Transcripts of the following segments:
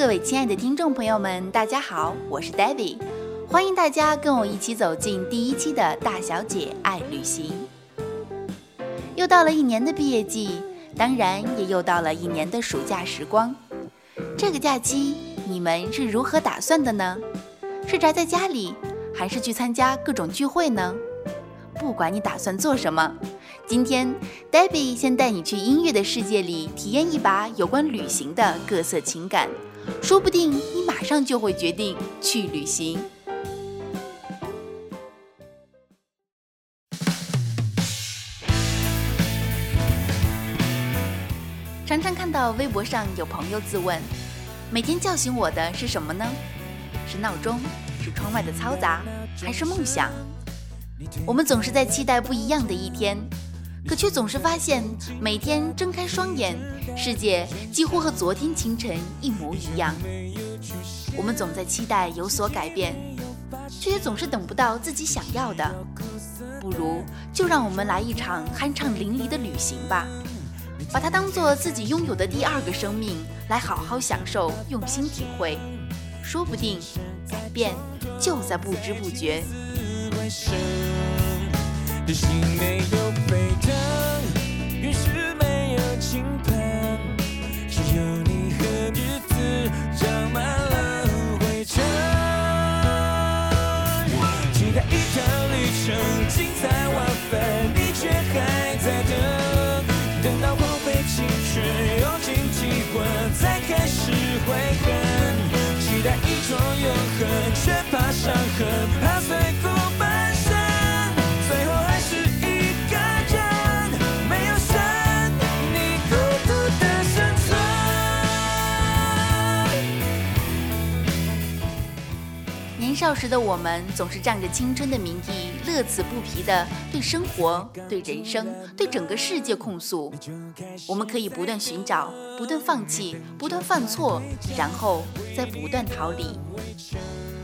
各位亲爱的听众朋友们，大家好，我是 David，欢迎大家跟我一起走进第一期的大小姐爱旅行。又到了一年的毕业季，当然也又到了一年的暑假时光。这个假期你们是如何打算的呢？是宅在家里，还是去参加各种聚会呢？不管你打算做什么。今天，Debbie 先带你去音乐的世界里体验一把有关旅行的各色情感，说不定你马上就会决定去旅行。常常看到微博上有朋友自问：每天叫醒我的是什么呢？是闹钟？是窗外的嘈杂？还是梦想？我们总是在期待不一样的一天。可却总是发现，每天睁开双眼，世界几乎和昨天清晨一模一样。我们总在期待有所改变，却也总是等不到自己想要的。不如就让我们来一场酣畅淋漓的旅行吧，把它当做自己拥有的第二个生命，来好好享受，用心体会。说不定，改变就在不知不觉。沸腾，于是没有倾盆，只有你和日子长满了灰尘。期待一趟旅程精彩万分，你却还在等，等到荒废青春用尽体温，才开始悔恨。期待一种永恒，却怕伤痕，怕碎骨。时的我们总是仗着青春的名义，乐此不疲地对生活、对人生、对整个世界控诉。我们可以不断寻找，不断放弃，不断犯错，然后再不断逃离。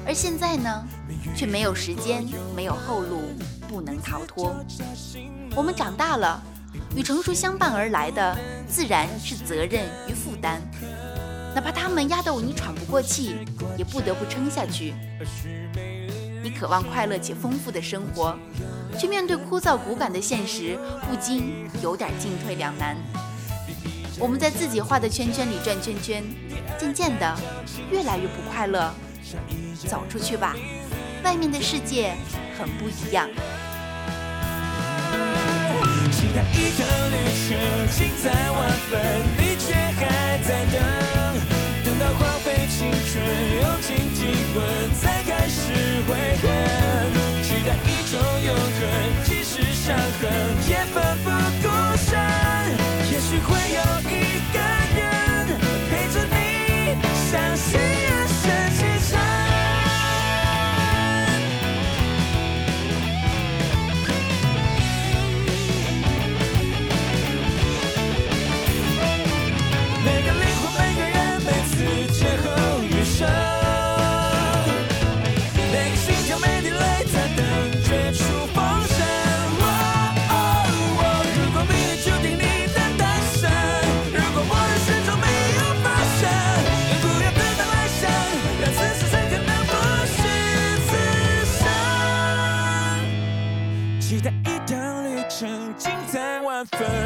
而现在呢，却没有时间，没有后路，不能逃脱。我们长大了，与成熟相伴而来的，自然是责任与负担。哪怕他们压得你喘不过气，也不得不撑下去。你渴望快乐且丰富的生活，却面对枯燥骨感的现实，不禁有点进退两难。我们在自己画的圈圈里转圈圈，渐渐的越来越不快乐。走出去吧，外面的世界很不一样。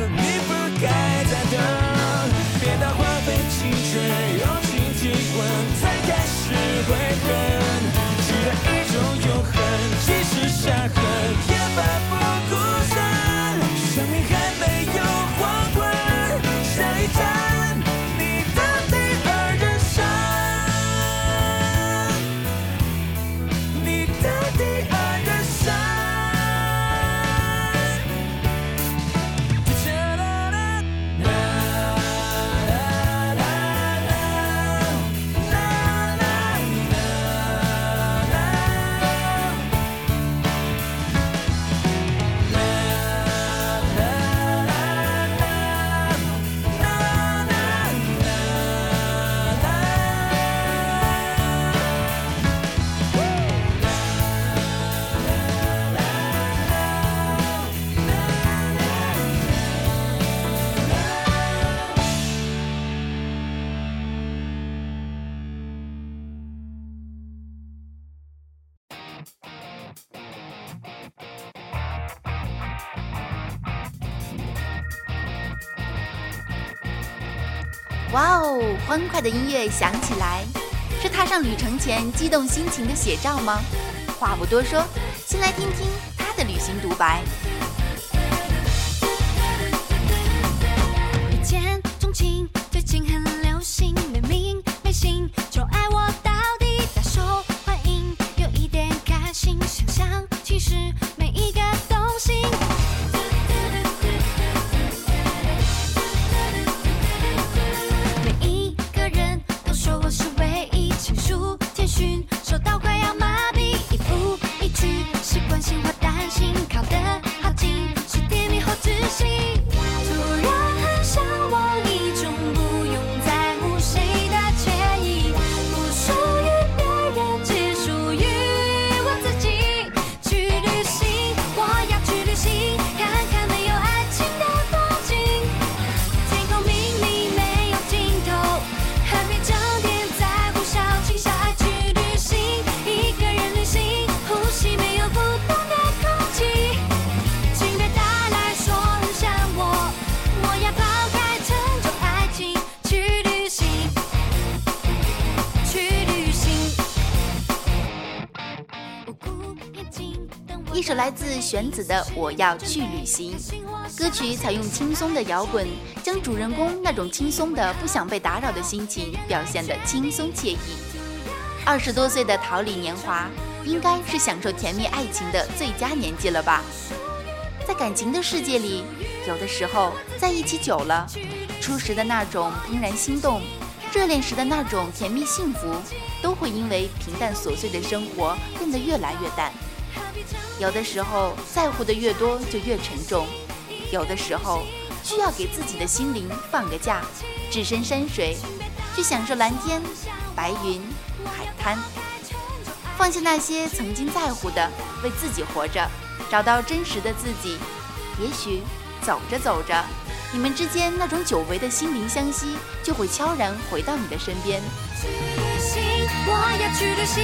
你不该再等。哇哦，欢快的音乐响起来，是踏上旅程前激动心情的写照吗？话不多说，先来听听他的旅行独白。玄子的《我要去旅行》，歌曲采用轻松的摇滚，将主人公那种轻松的不想被打扰的心情表现得轻松惬意。二十多岁的桃李年华，应该是享受甜蜜爱情的最佳年纪了吧？在感情的世界里，有的时候在一起久了，初时的那种怦然心动，热恋时的那种甜蜜幸福，都会因为平淡琐碎的生活变得越来越淡。有的时候在乎的越多就越沉重，有的时候需要给自己的心灵放个假，置身山水，去享受蓝天、白云、海滩，放下那些曾经在乎的，为自己活着，找到真实的自己。也许走着走着，你们之间那种久违的心灵相惜，就会悄然回到你的身边。我要去旅行，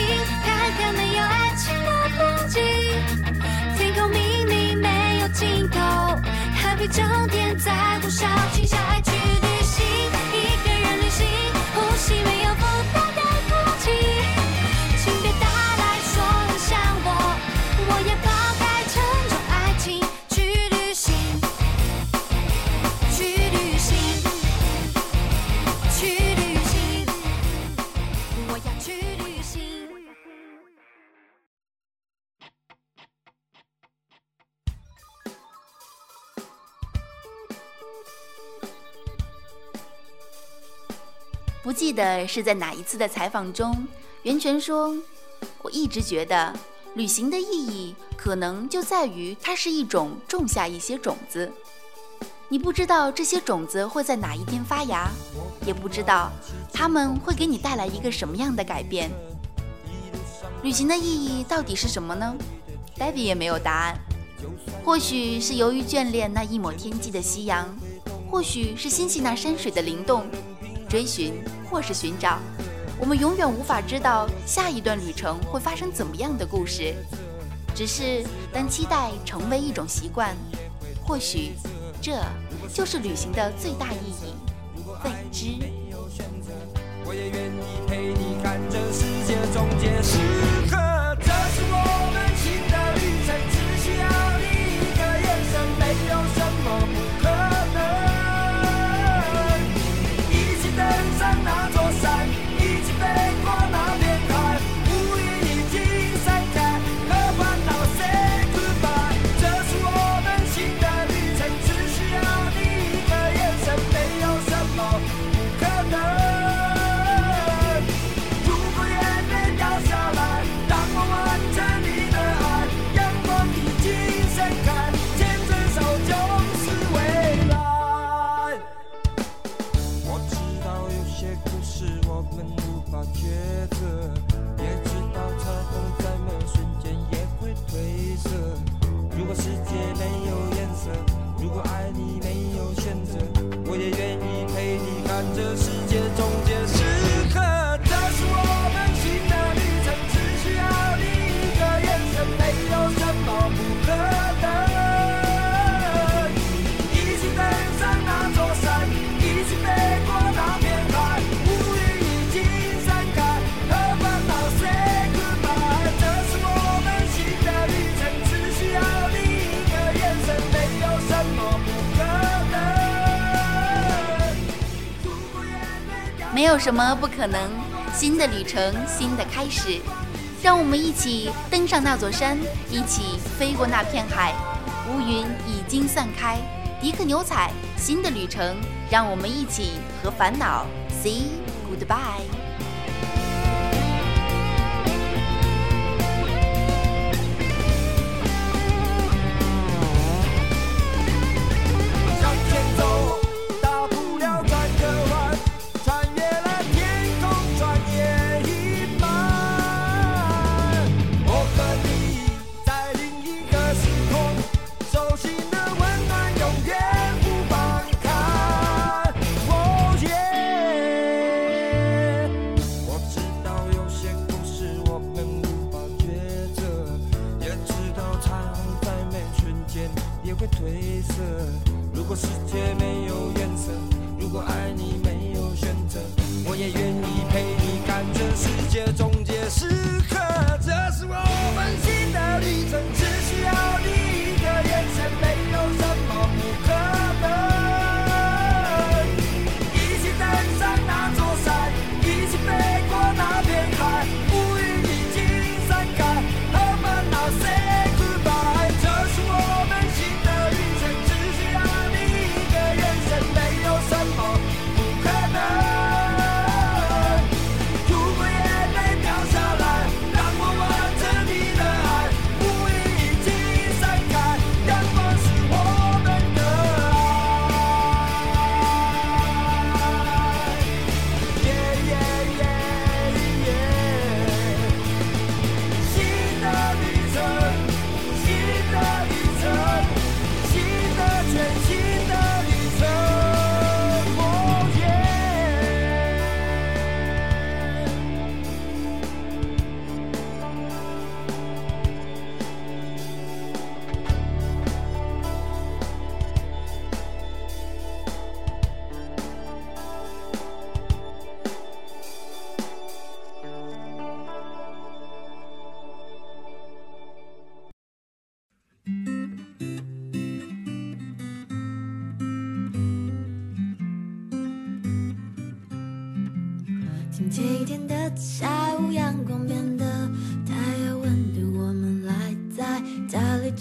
看看没有爱情的风景。天空明明没有尽头，何必整天在乎小情小爱去旅行？一个人旅行，呼吸没有负担不记得是在哪一次的采访中，袁泉说：“我一直觉得旅行的意义可能就在于它是一种种下一些种子。你不知道这些种子会在哪一天发芽，也不知道它们会给你带来一个什么样的改变。旅行的意义到底是什么呢？David 也没有答案。或许是由于眷恋那一抹天际的夕阳，或许是欣喜那山水的灵动。”追寻或是寻找，我们永远无法知道下一段旅程会发生怎么样的故事。只是当期待成为一种习惯，或许这就是旅行的最大意义——未知。我也愿意陪你看这世界终结时有什么不可能，新的旅程，新的开始，让我们一起登上那座山，一起飞过那片海。乌云已经散开，迪克牛仔，新的旅程，让我们一起和烦恼 say goodbye。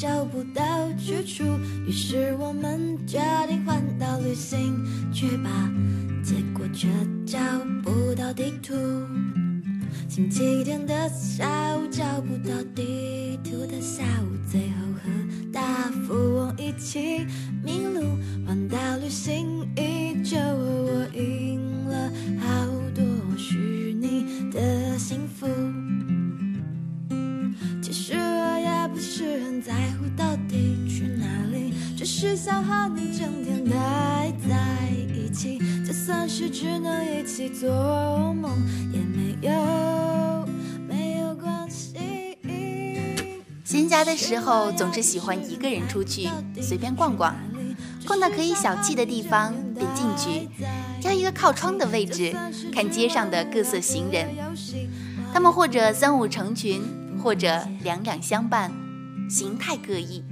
找不到去处，于是我们决定环岛旅行去吧，结果却找不到地图。星期天的下午，找不到地图的下午，最后和大富翁一起迷路，环岛旅行只能一起做梦，也没有没有关系。闲暇的时候，总是喜欢一个人出去随便逛逛，逛到可以小憩的地方便进去，挑一个靠窗的位置，看街上的各色行人。他们或者三五成群，或者两两相伴，形态各异。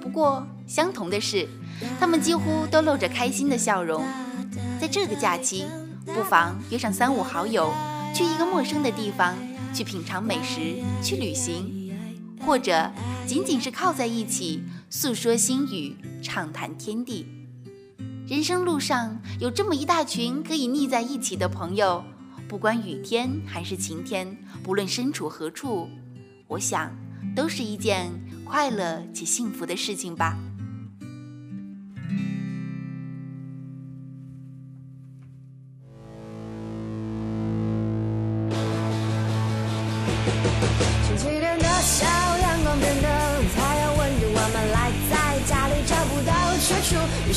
不过相同的是，他们几乎都露着开心的笑容。在这个假期，不妨约上三五好友，去一个陌生的地方，去品尝美食，去旅行，或者仅仅是靠在一起，诉说心语，畅谈天地。人生路上有这么一大群可以腻在一起的朋友，不管雨天还是晴天，不论身处何处，我想都是一件快乐且幸福的事情吧。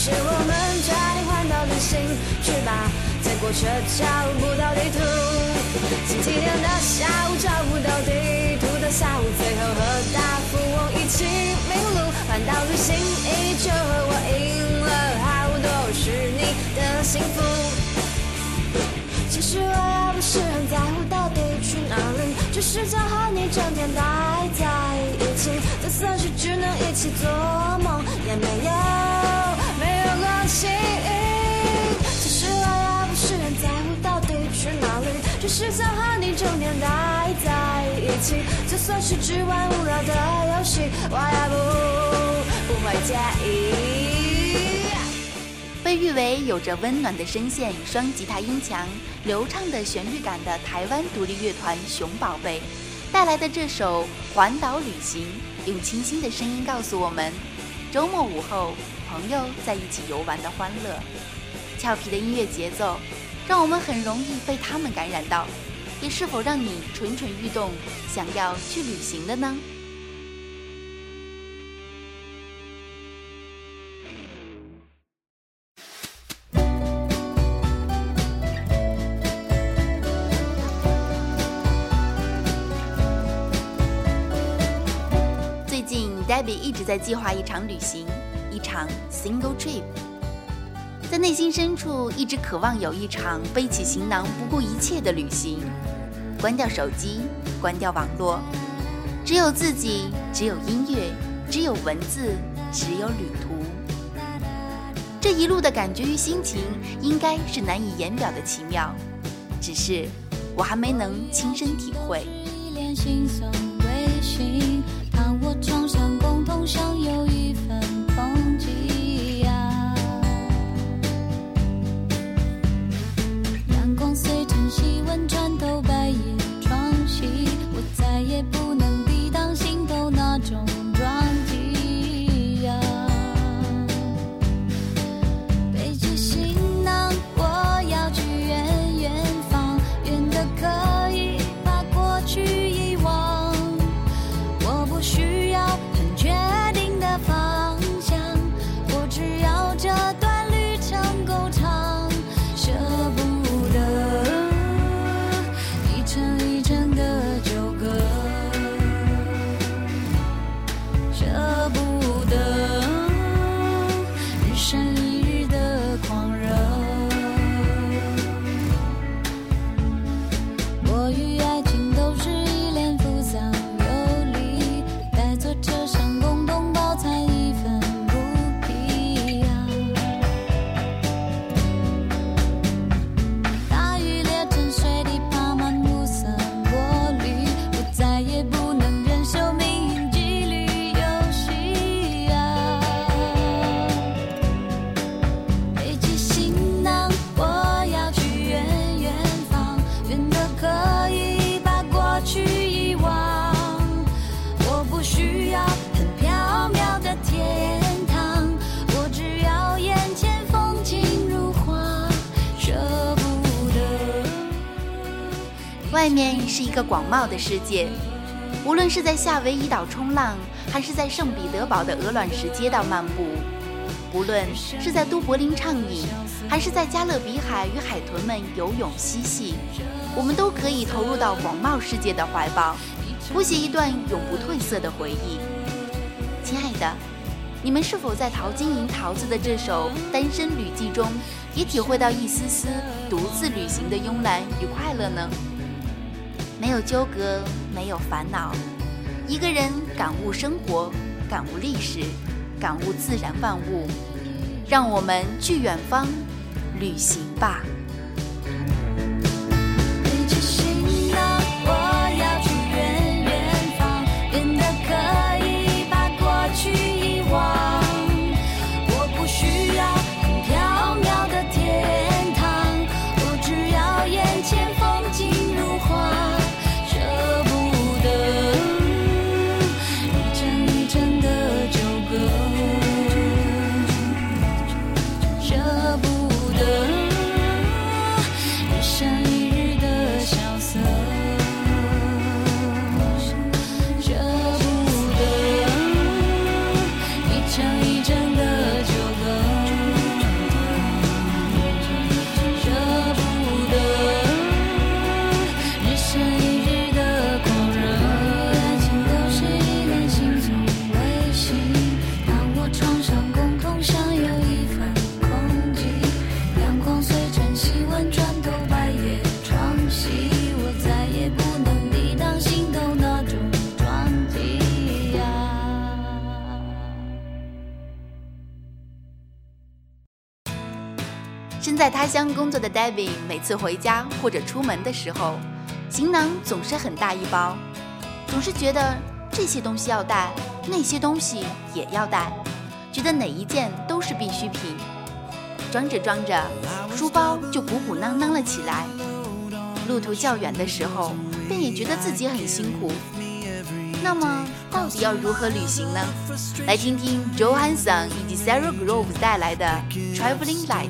是我们决定环岛旅行去吧，结果却找不到地图。星期天的下午，找不到地图的下午，最后和大富翁一起迷路，环岛旅行依旧和我赢了好多虚拟的幸福。其实我也不是很在乎到底去哪里，只是想和你整天待在一起。就算是只能一起做梦，也没有只是想和你整天待在一起，就算是只玩无聊的游戏，我也不不会介意。被誉为有着温暖的声线、双吉他音墙、流畅的旋律感的台湾独立乐团熊宝贝带来的这首《环岛旅行》，用清新的声音告诉我们：周末午后，朋友在一起游玩的欢乐。俏皮的音乐节奏，让我们很容易被他们感染到，也是否让你蠢蠢欲动，想要去旅行了呢？最近，Debbie 一直在计划一场旅行，一场 single trip。在内心深处，一直渴望有一场背起行囊不顾一切的旅行，关掉手机，关掉网络，只有自己，只有音乐，只有文字，只有旅途。这一路的感觉与心情，应该是难以言表的奇妙，只是我还没能亲身体会。一脸心酸微醺，看我床上共同享有一份气温穿透白夜。是一个广袤的世界，无论是在夏威夷岛冲浪，还是在圣彼得堡的鹅卵石街道漫步；无论是在都柏林畅饮，还是在加勒比海与海豚们游泳嬉戏，我们都可以投入到广袤世界的怀抱，谱写一段永不褪色的回忆。亲爱的，你们是否在淘金银桃子的这首《单身旅记》中，也体会到一丝丝独自旅行的慵懒与快乐呢？没有纠葛，没有烦恼，一个人感悟生活，感悟历史，感悟自然万物。让我们去远方旅行吧。在他乡工作的 David，每次回家或者出门的时候，行囊总是很大一包，总是觉得这些东西要带，那些东西也要带，觉得哪一件都是必需品。装着装着，书包就鼓鼓囊囊了起来。路途较远的时候，便也觉得自己很辛苦。那么，到底要如何旅行呢？来听听 Joe Hanson 以及 Sarah Groves 带来的《Traveling Light》，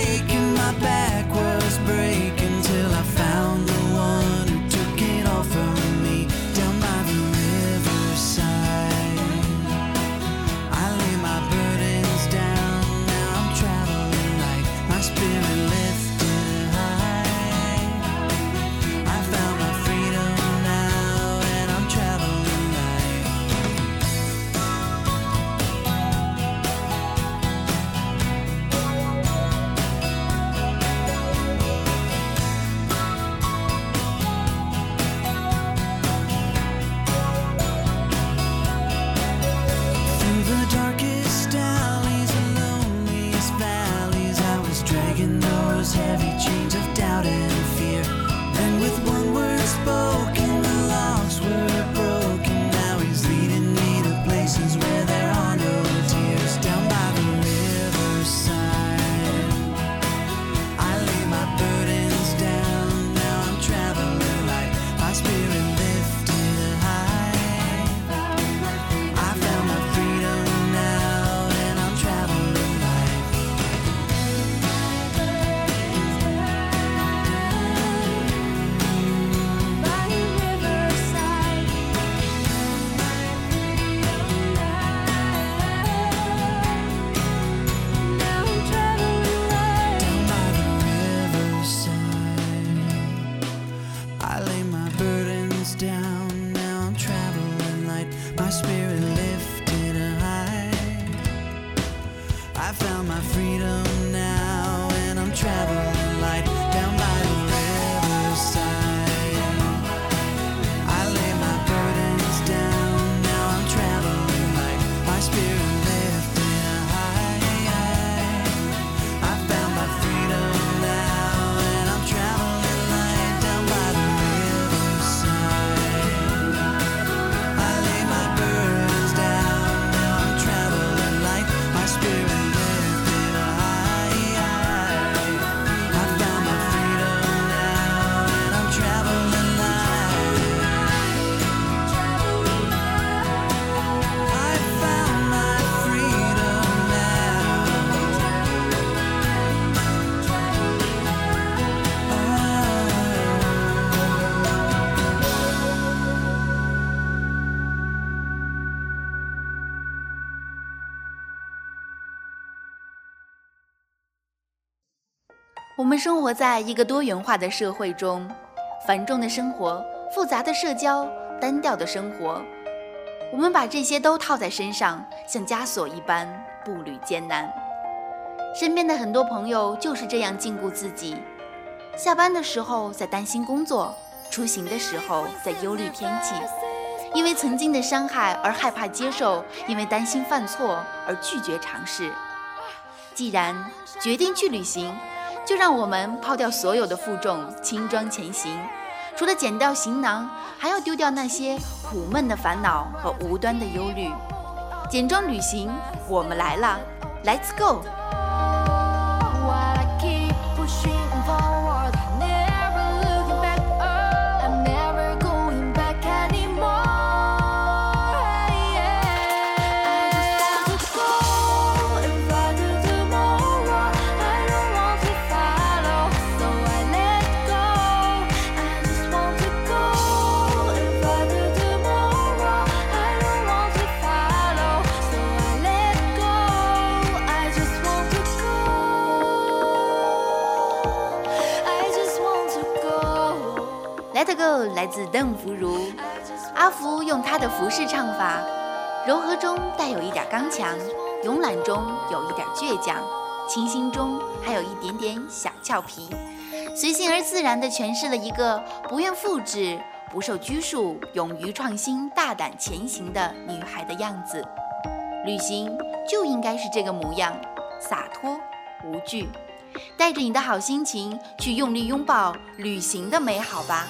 生活在一个多元化的社会中，繁重的生活、复杂的社交、单调的生活，我们把这些都套在身上，像枷锁一般，步履艰难。身边的很多朋友就是这样禁锢自己，下班的时候在担心工作，出行的时候在忧虑天气，因为曾经的伤害而害怕接受，因为担心犯错而拒绝尝试。既然决定去旅行，就让我们抛掉所有的负重，轻装前行。除了剪掉行囊，还要丢掉那些苦闷的烦恼和无端的忧虑。简装旅行，我们来了，Let's go！Let Go 来自邓福如。阿福用他的服饰唱法，柔和中带有一点刚强，慵懒中有一点倔强，清新中还有一点点小俏皮。随性而自然地诠释了一个不愿复制、不受拘束、勇于创新、大胆前行的女孩的样子。旅行就应该是这个模样，洒脱无惧，带着你的好心情去用力拥抱旅行的美好吧。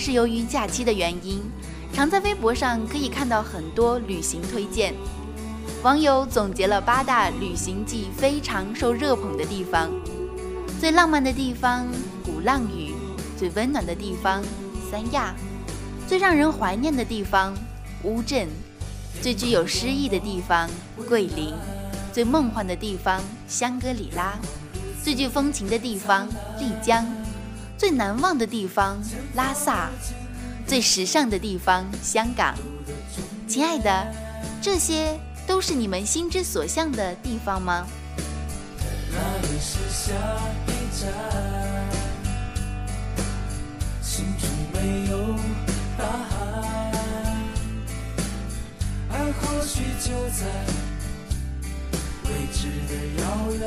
是由于假期的原因，常在微博上可以看到很多旅行推荐。网友总结了八大旅行季非常受热捧的地方：最浪漫的地方鼓浪屿，最温暖的地方三亚，最让人怀念的地方乌镇，最具有诗意的地方桂林，最梦幻的地方香格里拉，最具风情的地方丽江。最难忘的地方拉萨，最时尚的地方香港。亲爱的，这些都是你们心之所向的地方吗？那里是下一站，心中没有答案，爱或许就在未知的遥远。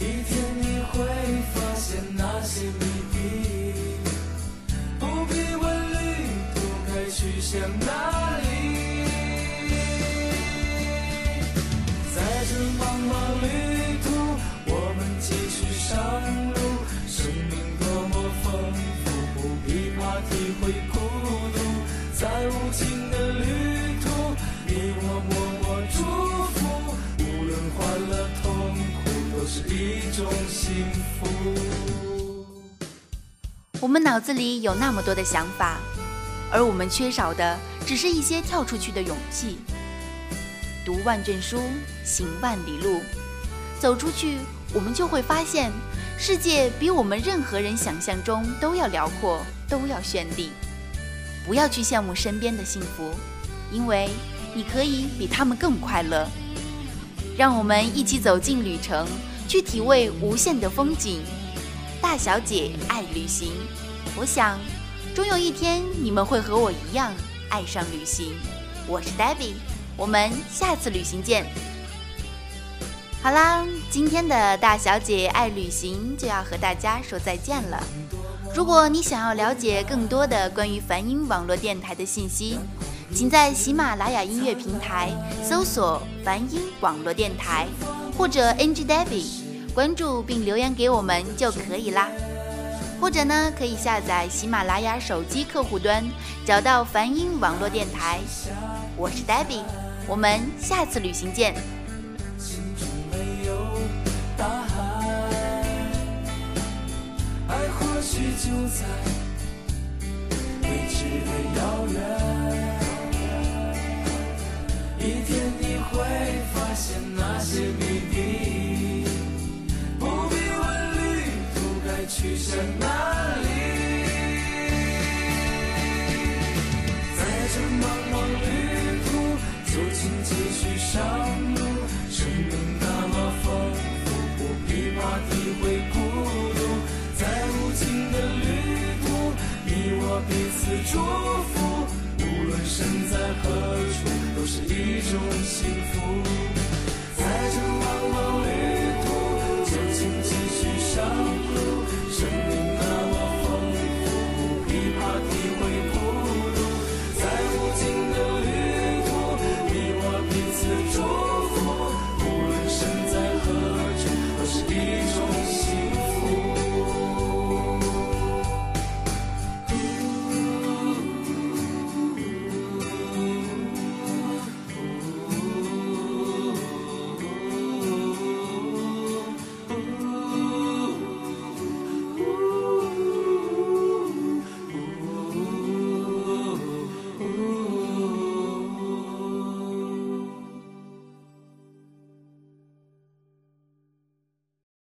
一天你会发现那些谜底，不必问旅途该去向哪里。在这茫茫脑子里有那么多的想法，而我们缺少的只是一些跳出去的勇气。读万卷书，行万里路，走出去，我们就会发现，世界比我们任何人想象中都要辽阔，都要绚丽。不要去羡慕身边的幸福，因为你可以比他们更快乐。让我们一起走进旅程，去体味无限的风景。大小姐爱旅行，我想，终有一天你们会和我一样爱上旅行。我是 Debbie，我们下次旅行见。好啦，今天的大小姐爱旅行就要和大家说再见了。如果你想要了解更多的关于梵音网络电台的信息，请在喜马拉雅音乐平台搜索“梵音网络电台”或者 NG Debbie，关注并留言给我们就可以啦。或者呢，可以下载喜马拉雅手机客户端，找到梵音网络电台。我是 Debbie，我们下次旅行见。心中没有大海，爱或许就在未知的遥远。一天你会发现那些谜底，去向哪里。在这茫茫旅途，就请继续上路。生命那么丰富，不必怕体会孤独。在无尽的旅途，你我彼此祝福。无论身在何处，都是一种幸福。